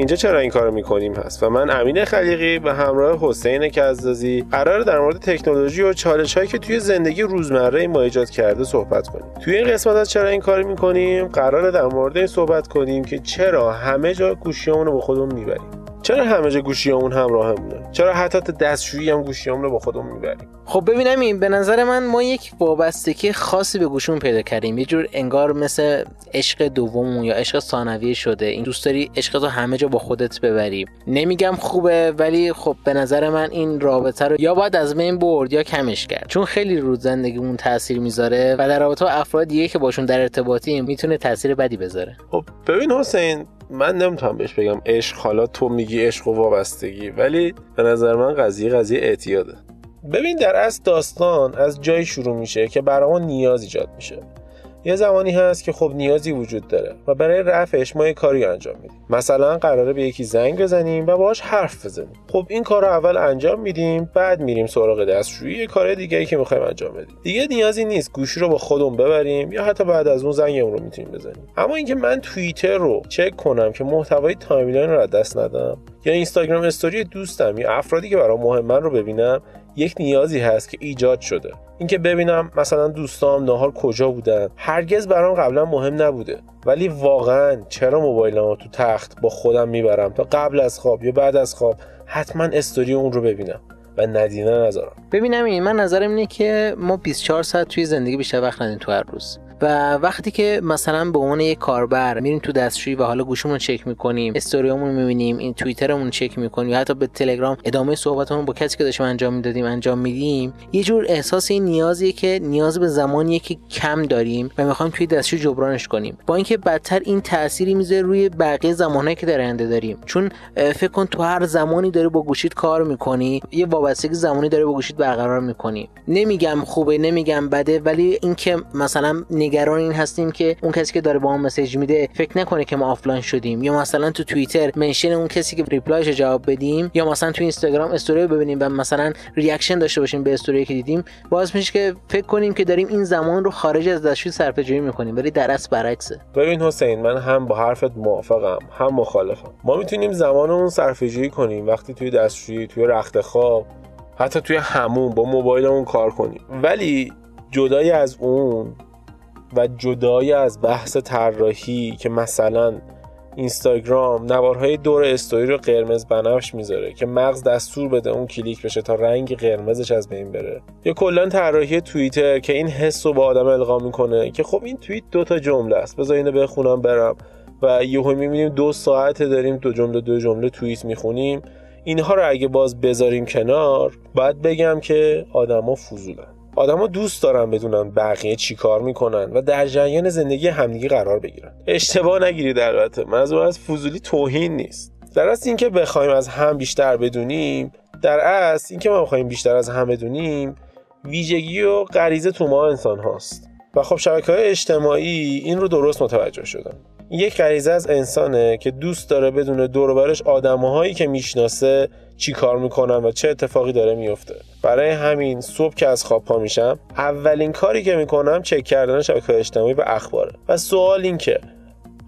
اینجا چرا این کارو می‌کنیم؟ هست. و من امین خلیقی به همراه حسین کزازی قرار در مورد تکنولوژی و چالش هایی که توی زندگی روزمره ما ایجاد کرده صحبت کنیم. توی این قسمت از چرا این کارو می‌کنیم قرار در مورد این صحبت کنیم که چرا همه جا گوشیامون رو با خودمون می‌بریم. چرا همه جا گوشیامون همراهمونه؟ چرا حتی تا دستشویی هم گوشیامون رو با خودمون می‌بریم؟ خب ببینم این به نظر من ما یک وابستگی خاصی به گوشمون پیدا کردیم. یه جور انگار مثل عشق دوممون یا عشق ثانویه شده. این دوست داری عشق تو همه جا با خودت ببری. نمیگم خوبه ولی خب به نظر من این رابطه رو یا باید از بین برد یا کمش کرد. چون خیلی رو زندگیمون تاثیر می‌ذاره و در رابطه با افراد دیگه که باشون در ارتباطیم می‌تونه تاثیر بدی بذاره. خب ببین حسین من نمی‌تونم بهش بگم عشق. حالا تو میگی عشق و وابستگی ولی به نظر من قضیه قضیه اعتیاده. ببین در اصل داستان از جایی شروع میشه که برای ما نیاز ایجاد میشه. یه زمانی هست که خب نیازی وجود داره و برای رفعش ما یه کاری انجام میدیم. مثلا قراره به یکی زنگ بزنیم و باهاش حرف بزنیم. خب این کار رو اول انجام میدیم بعد میریم سراغ دستشویی یه کار دیگه ای که می‌خوایم انجام بدیم. دیگه نیازی نیست گوشی رو با خودمون ببریم یا حتی بعد از اون زنگمون رو می‌تونیم بزنیم. اما اینکه من توییتر رو چک کنم که محتوای timeline رو دست ندم یا اینستاگرام استوری دوستم یا افرادی که برام مهمن رو ببینم یک نیازی هست که ایجاد شده. اینکه ببینم مثلا دوستام نهار کجا بودن. هرگز برام قبلا مهم نبوده. ولی واقعا چرا موبایلمو تو تخت با خودم می‌برم تا قبل از خواب یا بعد از خواب حتما استوری اون رو ببینم و ندیده نذارم ببینم این من نظرم اینه که ما 24 ساعت توی زندگی بیشتر وقت ندیم تو هر روز. و وقتی که مثلا به عنوان یک کاربر میریم تو دستشویی و حالا گوشمون چک می‌کنیم استوریامون می‌بینیم این توییترمون چک می‌کنیم یا حتی به تلگرام ادامه صحبتمون با کسی که داشتیم انجام می‌دادیم انجام میدیم یه جور احساس این نیازیه که نیاز به زمانیه که کم داریم و می‌خوایم توی دستشویی جبرانش کنیم. با اینکه بدتر این تأثیری می‌ذاره روی بقیه زمانهایی که در آینده داریم. چون فکر کن تو هر زمانی داری با گوشیت کار می‌کنی یه وابستگی زمانی داره با گوشیت برقرار می‌کنی. نمیگم خوبه نمیگم بده ولی اینکه مثلا نگران این هستیم که اون کسی که داره با ما message میده فکر نکنه که ما آفلاین شدیم. یا مثلا تو توییتر mention اون کسی که reply ش جواب بدیم یا مثلا تو اینستاگرام استوری ببینیم و مثلا reaction داشته باشیم به استوری که دیدیم باعث میشه که فکر کنیم که داریم این زمان رو خارج از دستشویی صرفه می‌کنیم ولی در اصل برعکسه. ببین حسین من هم با حرفت موافقم هم مخالفم. ما می‌تونیم زمانمون صرفه کنیم وقتی توی دستشویی توی رخت خواب حتی توی همون با موبایلمون کار کنیم. ولی جدای از اون و جدای از بحث طراحی که مثلا اینستاگرام نوارهای دور استوری رو قرمز بنفش می‌ذاره که مغز دستور بده اون کلیک بشه تا رنگ قرمزش از بین بره. یا کلا طراحی توییتر که این حس رو با آدم القا می‌کنه که خب این توییت دو تا جمله است بذار اینو بخونم برم. و یهو می‌بینیم دو ساعت داریم دو جمله دو جمله توییت می‌خونیم. اینها رو اگه باز بذاریم کنار باید بگم که آدما فضولن. آدما دوست دارن بدونن بقیه چی کار می‌کنن و در جریان زندگی همدیگه قرار بگیرن. اشتباه نگیرید البته منظور از فضولی توهین نیست. در اصل اینکه بخوایم از هم بیشتر بدونیم در اصل اینکه ما بخوایم بیشتر از هم بدونیم ویژگی و غریزه تو ما انسان هاست. و خب شبکه های اجتماعی این رو درست متوجه شدن. یک غریزه از انسانه که دوست داره بدون دور برش آدمهایی که می‌شناسه چی کار می‌کنن و چه اتفاقی داره میفته برای همین صبح که از خواب پا میشم اولین کاری که می‌کنم چک کردن شبکه اجتماعی به اخباره. و سوال این که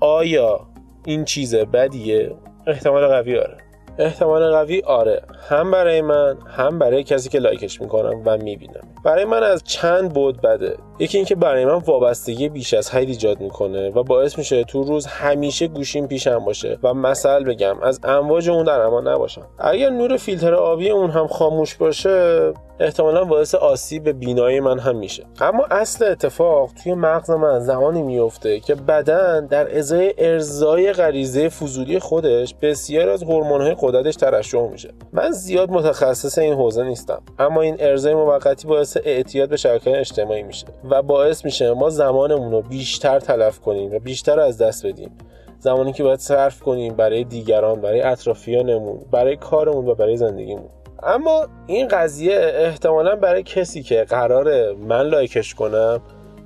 آیا این چیز بدیه؟ احتمال قوی آره. احتمال قوی آره. هم برای من هم برای کسی که لایکش می‌کنم و می‌بینم. برای من از چند بود بده؟ یکی اینکه برای من وابستگی بیش از حد ایجاد می‌کنه و باعث میشه تو روز همیشه گوشیم پیشم باشه و مثل بگم از امواج اون در امان نباشم. اگر نور فیلتر آبی اون هم خاموش باشه احتمالا باعث آسیب به بینایی من هم میشه. اما اصل اتفاق توی مغز من زمانی میفته که بدن در ازای ارزای غریزه فضولی خودش بسیار از هورمون‌های قدرتش ترشح میشه. من زیاد متخصص این حوزه نیستم اما این ارزای موقتی باعث اعتیاد به شبکه‌های اجتماعی میشه. و باعث میشه ما زمانمون رو بیشتر تلف کنیم و بیشتر از دست بدیم. زمانی که باید صرف کنیم برای دیگران برای اطرافیانمون برای کارمون و برای زندگیمون. اما این قضیه احتمالا برای کسی که قراره من like ش کنم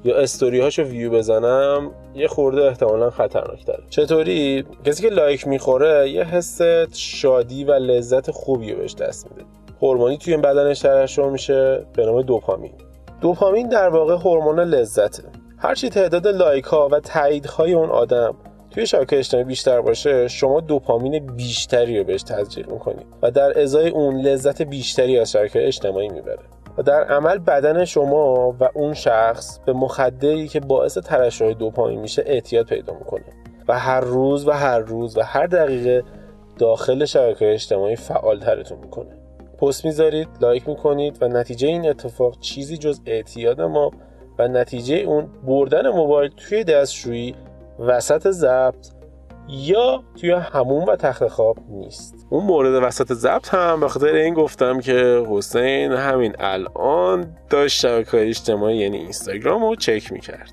یا استوری هاشو view بزنم یه خورده احتمالا خطرناک داره چطوری؟ کسی که like می‌خوره یه حس شادی و لذت خوبی بهش دست میده. هورمونی توی بدنش ترشح میشه به نام دوپامین. دوپامین در واقع هورمون لذته. هرچی تعداد لایک ها و تایید های اون آدم توی شبکه اجتماعی بیشتر باشه شما دوپامین بیشتری رو بهش تزریق می‌کنید و در ازای اون لذت بیشتری از شبکه اجتماعی می‌بره. و در عمل بدن شما و اون شخص به مخدری که باعث ترشح دوپامین میشه اعتیاد پیدا می‌کنه. و هر روز و هر روز و هر دقیقه داخل شبکه اجتماعی فعال ترتون می‌کنه. پست می‌ذارید لایک می‌کنید و نتیجه این اتفاق چیزی جز اعتیاد ما و نتیجه اون بردن موبایل توی دستشویی وسط ضبط یا توی همون و تخت خواب نیست. اون مورد وسط ضبط هم به خاطر این گفتم که حسین همین الان داشت شبکه اجتماعی یعنی اینستاگرام رو چک می‌کرد.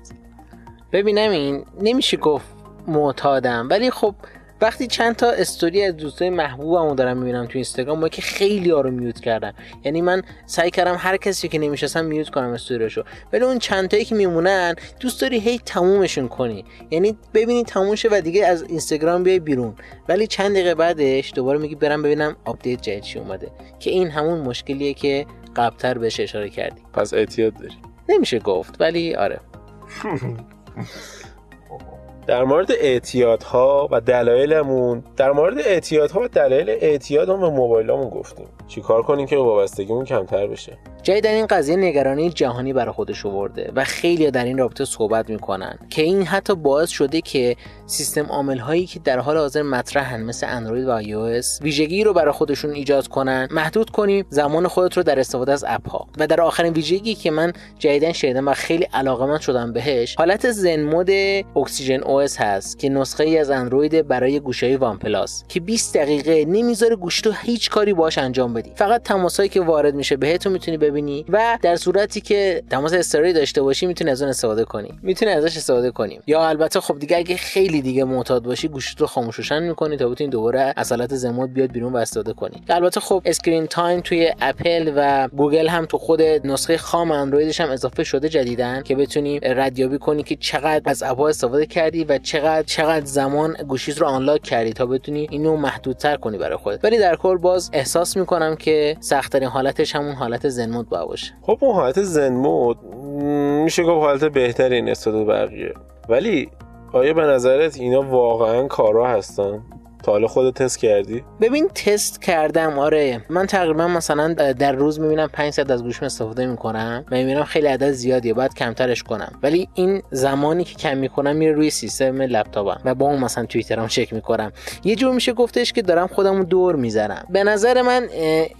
ببینم این نمیشه گفت معتادم ولی خب وقتی چند تا استوری از دوستای محبوبمو دارم می‌بینم تو اینستاگرام ما که خیلی ها رو mute کردن. یعنی من سعی کردم هر کسی که نمی‌شناسم mute کنم استوریشو ولی اون چند تایی که میمونن دوست داری هی تمومشون کنی. یعنی ببینی تموم شه و دیگه از اینستاگرام بیای بیرون. ولی چند دقیقه بعدش دوباره میگی برم ببینم آپدیت جدید چی اومده. که این همون مشکلیه که قبلتر بهش اشاره کردی. پس اعتیاد داری. نمیشه گفت ولی آره. در مورد اعتیادها و دلایلمون در مورد اعتیادها و دلایل اعتیادمون به موبایلمون گفتیم. چیکار کنیم که وابستگیمون کمتر بشه؟ جای در این قضیه نگرانی جهانی برای خودش آورده و خیلی در این رابطه صحبت می‌کنن که این حتی باعث شده که سیستم عامل هایی که در حال حاضر مطرحن مثل اندروید و iOS ویژگی رو برای خودشون ایجاد کنن. محدود کنیم زمان خودت رو در استفاده از اپ ها و در آخرین ویژگی که من جدیدا شنیدم و خیلی علاقمند شدم بهش حالت zen mode OxygenOS هست که نسخه ای از اندروید برای گوشی وان پلاس که 20 دقیقه نمی‌ذاره گوشی تو هیچ کاری باش انجام بدی. فقط تماسایی که وارد میشه بهتون می‌تونی ببینی و در صورتی که تماس اضطراری داشته باشی می‌تونی از اون استفاده کنی. می‌تونی ازش استفاده کنی. یا البته خب دیگه اگه خیلی دیگه معتاد باشی گوشی رو خاموش روشن می‌کنی تا بتونی دوباره از حالت zen mode بیاد بیرون و استفاده کنی. البته خب screen time توی اپل و گوگل هم تو خود نسخه خام اندرویدش هم اضافه شده جدیدا که بتونی ردیابی کنی که چقدر از اپ استفاده کردی و چقدر چقدر زمان گوشیت رو unlock کردی تا بتونی اینو محدودتر کنی برای خودت. ولی در کل باز احساس می‌کنم که سختترین حالتش همون حالت زن مود باشه. خب اون حالت زن مود میشه گفت حالت بهتری نسبت به بقیه. ولی آیا به نظرت اینا واقعا کارا هستن؟ تا حالا خودت تست کردی؟ ببین تست کردم آره. من تقریبا مثلا در روز می‌بینم 5 ساعت از گوشیم استفاده می‌کنم و می‌بینم خیلی عدد زیادیه باید کمترش کنم. ولی این زمانی که کم می‌کنم میره روی سیستم لپتاپم و با اون مثلا توییترام چک می‌کنم. یه جور میشه گفتش که دارم خودمو دور می‌زنم به نظر من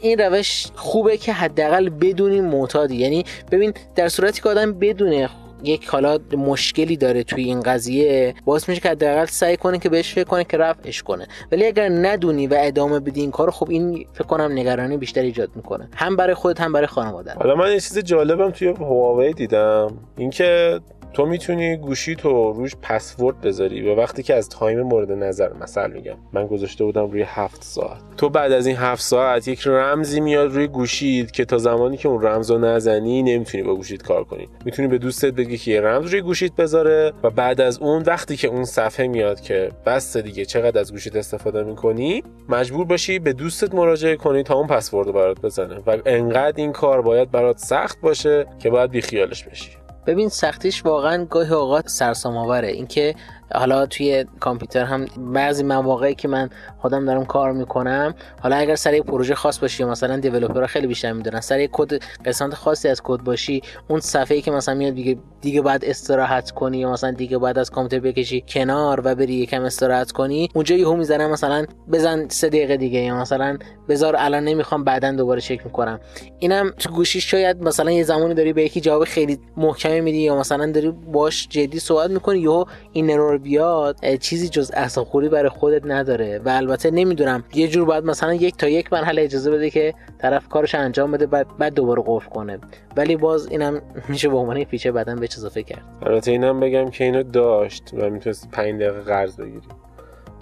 این روش خوبه که حداقل بدونی معتادی. یعنی ببین در صورتی که آدم بدونه یک حالا مشکلی داره توی این قضیه. باعث میشه که حداقل سعی کنه که بهش فکر کنه که رفعش کنه. ولی اگر ندونی و ادامه بدی این کار خب این فکر کنم نگرانی بیشتر ایجاد می‌کنه. هم برای خودت هم برای خانواده حالا من یه چیز جالبم توی هواوی دیدم. اینکه تو می‌تونی گوشی تو روش پسورد بذاری و وقتی که از تایم مورد نظر مثلا میگم من گذاشته بودم روی هفت ساعت. تو بعد از این هفت ساعت یک رمزی میاد روی گوشید که تا زمانی که اون رمز رو نزنی نمی‌تونی با گوشید کار کنی. می‌تونی به دوستت بگی که یه رمز روی گوشید بذاره و بعد از اون وقتی که اون صفحه میاد که بس دیگه چقدر از گوشید استفاده می‌کنی مجبور باشی به دوستت مراجعه کنی تا اون پسورد رو برات بزنه. و انقدر این کار باید برات سخت باشه که باید بیخیالش بشی. ببین سختیش واقعا گاهی اوقات سرسام آوره اینکه حالا توی کامپیوتر هم بعضی مواقعی که من خودم دارم کار می‌کنم حالا اگر سر پروژه خاص باشی یا مثلا دیولپرها خیلی بیشتر می‌دونن سر کد قسمت خاصی از کد باشی اون صفحه‌ای که مثلا میاد دیگه دیگه بعد استراحت کنی یا مثلا دیگه بعد از کامپیوتر بکشی کنار و بری یکم استراحت کنی اونجا یهو می‌زنم مثلا بزن سه دقیقه دیگه یا مثلا بذار الان نمی‌خوام بعدا دوباره چک می‌کنم. اینم تو گوشیش شاید مثلا یه زمانی داری به یکی جواب خیلی محکمی میدی یا مثلا داری باش جدی صحبت می‌کنی یهو این ارور بیاد چیزی جز اعصابخوری برای خودت نداره و البته نمی‌دونم یه جور باید مثلا یک تا یک مرحله اجازه بده که طرف کارش انجام بده بعد بعد دوباره قفل کنه. ولی باز اینم میشه به عنوان feature بعدا به اضافه کرد. البته اینم بگم که اینو داشت و می‌تونست 5 دقیقه قرض بگیری.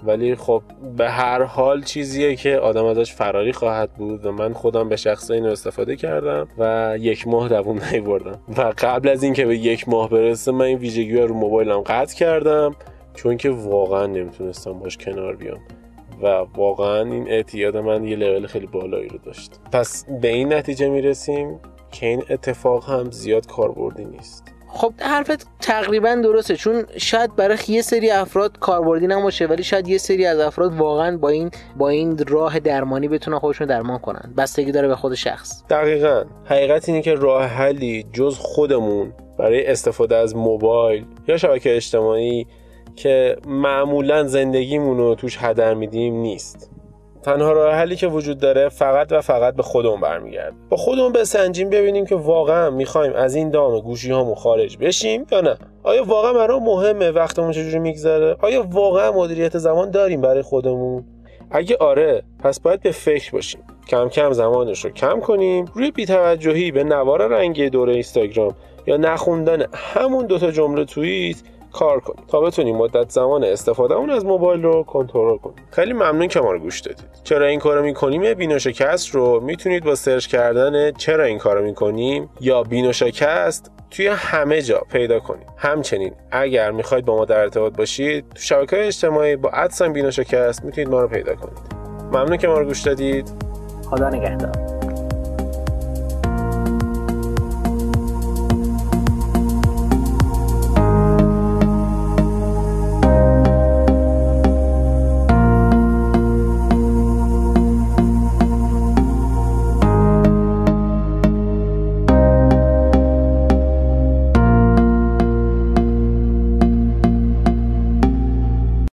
ولی خب به هر حال چیزیه که آدم ازش فراری خواهد بود و من خودم به شخصه اینو استفاده کردم و یک ماه دووم نیاوردم. و قبل از اینکه به یک ماه برسه من این ویژگی رو موبایلم قطع کردم چون که واقعا نمی‌تونستم باش کنار بیام. و واقعا این اعتیاد من یه لول خیلی بالایی رو داشت. پس به این نتیجه می‌رسیم که این اتفاق هم زیاد کاربردی نیست. خب حرفت تقریبا درسته چون شاید برای یه سری افراد کاربردی نباشه ولی شاید یه سری از افراد واقعا با این با این راه درمانی بتونن خودشون درمان کنن. بستگی داره به خود شخص. دقیقا. حقیقت اینه که راه حلی جز خودمون برای استفاده از موبایل یا شبکه اجتماعی که معمولا زندگیمون رو توش هدر میدیم نیست. تنها راه حلی که وجود داره فقط و فقط به خودمون برمیگرده. با خودمون بسنجیم ببینیم که واقعا می‌خوایم از این دام گوشی هامون خارج بشیم یا نه. آیا واقعا برای مهمه وقتمون چجوری میگذره؟ آیا واقعا مدیریت زمان داریم برای خودمون؟ اگه آره پس باید به فکر باشیم. کم کم زمانش رو کم کنیم. روی بیتوجهی به نوار رنگی دوره اینستاگرام یا نخوندن همون دوتا جمله توییت کار کنیم تا بتونیم مدت زمان استفاده اون از موبایل رو کنترل کنیم خیلی ممنون که ما رو گوش دادید. چرا این کارو می‌کنیم؟ بینوشکست رو می‌تونید با سرچ کردن چرا این کارو می‌کنیم یا بینوشکست توی همه جا پیدا کنید. همچنین اگر می‌خواید با ما در ارتباط باشید تو شبکه اجتماعی با ادسان بینوشکست می‌تونید ما رو پیدا کنید. ممنون که ما رو گوش دادید. خدا نگهدار.